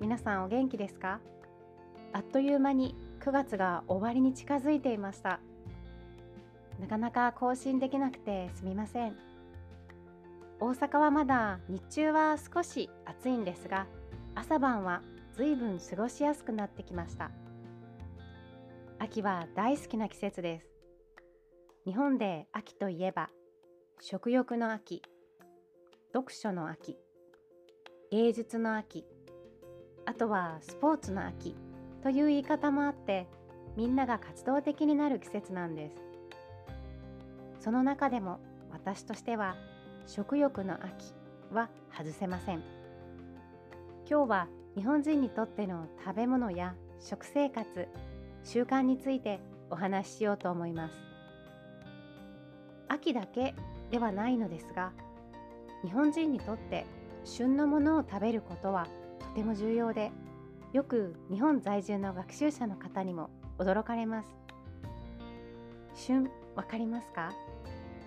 皆さんお元気ですか？あっという間に9月が終わりに近づいていました。なかなか更新できなくてすみません。大阪はまだ日中は少し暑いんですが朝晩はずいぶん過ごしやすくなってきました。秋は大好きな季節です。日本で秋といえば食欲の秋読書の秋芸術の秋あとはスポーツの秋という言い方もあってみんなが活動的になる季節なんです。その中でも私としては食欲の秋は外せません。今日は日本人にとっての食べ物や食生活習慣についてお話ししようと思います。秋だけではないのですが日本人にとって旬のものを食べることはとても重要でよく日本在住の学習者の方にも驚かれます。旬わかりますか？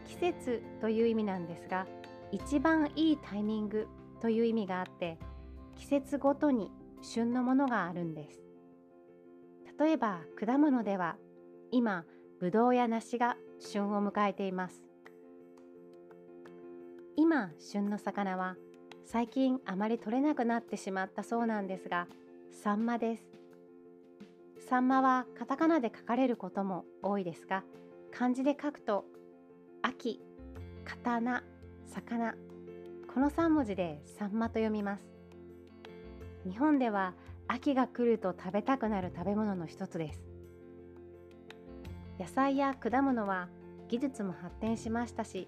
季節という意味なんですが一番いいタイミングという意味があって季節ごとに旬のものがあるんです。例えば果物では今ぶどうや梨が旬を迎えています。今旬の魚は最近あまり取れなくなってしまったそうなんですがサンマです。サンマはカタカナで書かれることも多いですが漢字で書くと秋刀魚。この3文字でサンマと読みます。日本では秋が来ると食べたくなる食べ物の一つです。野菜や果物は技術も発展しましたし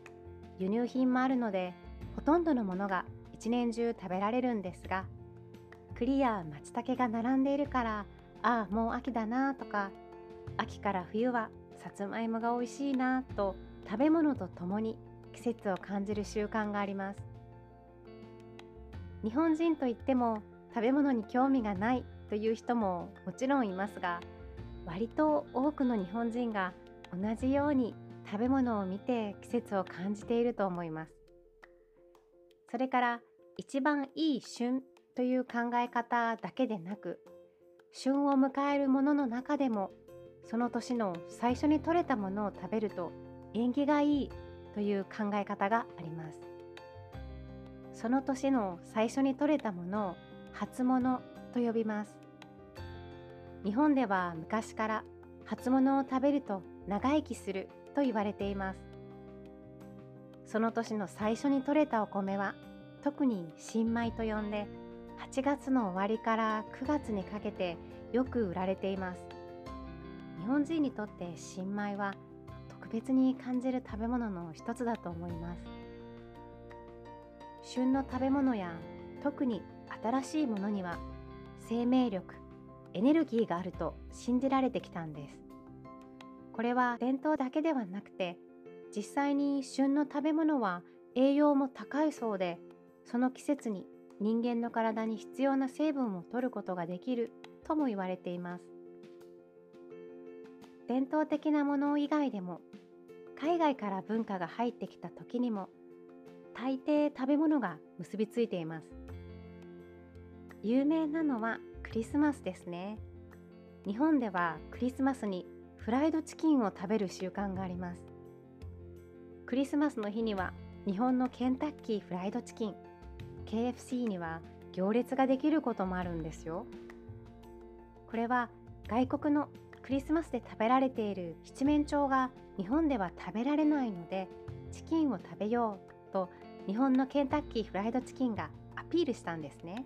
輸入品もあるのでほとんどのものが一年中食べられるんですが栗や松茸が並んでいるからああもう秋だなとか秋から冬はさつまいもが美味しいなと食べ物とともに季節を感じる習慣があります。日本人といっても食べ物に興味がないという人ももちろんいますが割と多くの日本人が同じように食べ物を見て季節を感じていると思います。それから一番いい旬という考え方だけでなく旬を迎えるものの中でもその年の最初に採れたものを食べると縁起がいいという考え方があります。その年の最初に採れたものを初物と呼びます。日本では昔から初物を食べると長生きすると言われています。その年の最初に採れたお米は特に新米と呼んで8月の終わりから9月にかけてよく売られています。日本人にとって新米は特別に感じる食べ物の一つだと思います。旬の食べ物や特に新しいものには生命力エネルギーがあると信じられてきたんです。これは伝統だけではなくて実際に旬の食べ物は栄養も高いそうでその季節に人間の体に必要な成分を取ることができるとも言われています。伝統的なもの以外でも海外から文化が入ってきた時にも大抵食べ物が結びついています。有名なのはクリスマスですね。日本ではクリスマスにフライドチキンを食べる習慣があります。クリスマスの日には日本のケンタッキーフライドチキン KFC には行列ができることもあるんですよ。これは外国のクリスマスで食べられている七面鳥が日本では食べられないのでチキンを食べようと日本のケンタッキーフライドチキンがアピールしたんですね。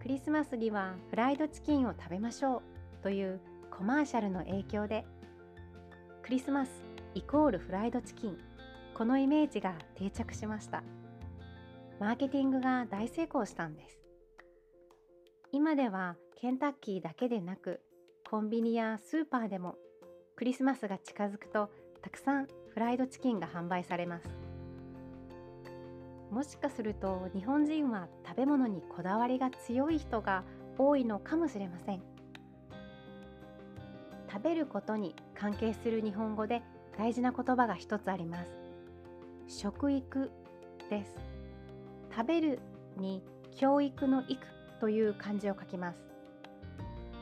クリスマスにはフライドチキンを食べましょうというコマーシャルの影響でクリスマスイコールフライドチキン。このイメージが定着しました。マーケティングが大成功したんです。今ではケンタッキーだけでなくコンビニやスーパーでもクリスマスが近づくとたくさんフライドチキンが販売されます。もしかすると日本人は食べ物にこだわりが強い人が多いのかもしれません。食べることに関係する日本語で大事な言葉が一つあります。食育です。食べるに教育の育という漢字を書きます。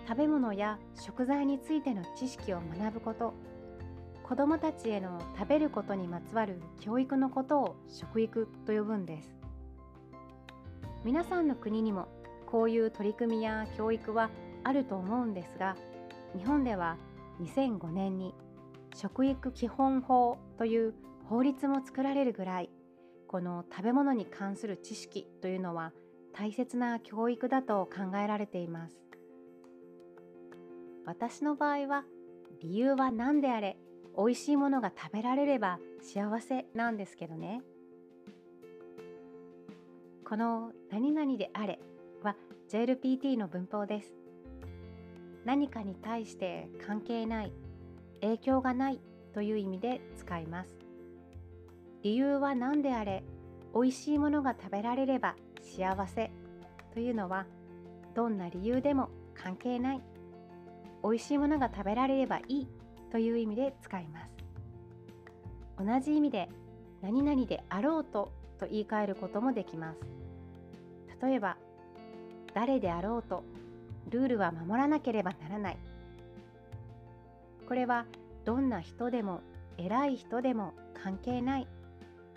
食べ物や食材についての知識を学ぶこと。子どもたちへの食べることにまつわる教育のことを食育と呼ぶんです。皆さんの国にもこういう取り組みや教育はあると思うんですが日本では2005年に食育基本法という法律も作られるぐらいこの食べ物に関する知識というのは大切な教育だと考えられています。私の場合は理由は何であれ美味しいものが食べられれば幸せなんですけどね。この何々であれは JLPT の文法です。何かに対して関係ない影響がないという意味で使います。理由は何であれ美味しいものが食べられれば幸せというのはどんな理由でも関係ない。美味しいものが食べられればいいという意味で使います。同じ意味で何々であろうとと言い換えることもできます。例えば誰であろうとルールは守らなければならない。これはどんな人でも偉い人でも関係ない。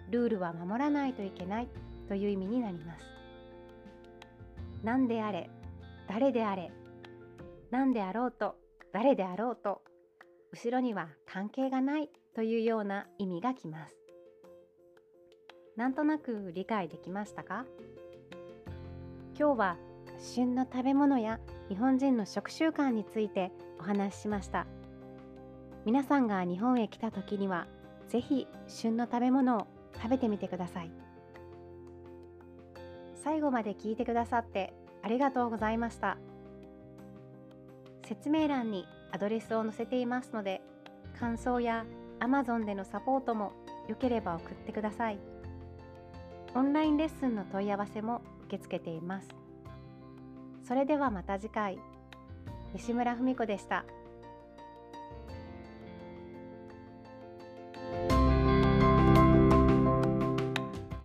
ルールは守らないといけない。という意味になります。何であれ誰であれ何であろうと誰であろうと後ろには関係がない。というような意味がきます。なんとなく理解できましたか？今日は旬の食べ物や日本人の食習慣についてお話ししました。皆さんが日本へ来た時には是非旬の食べ物を食べてみてください。最後まで聞いてくださってありがとうございました。説明欄にアドレスを載せていますので感想や Amazon でのサポートもよければ送ってください。オンラインレッスンの問い合わせも受け付けています。それではまた次回。西村文子でした。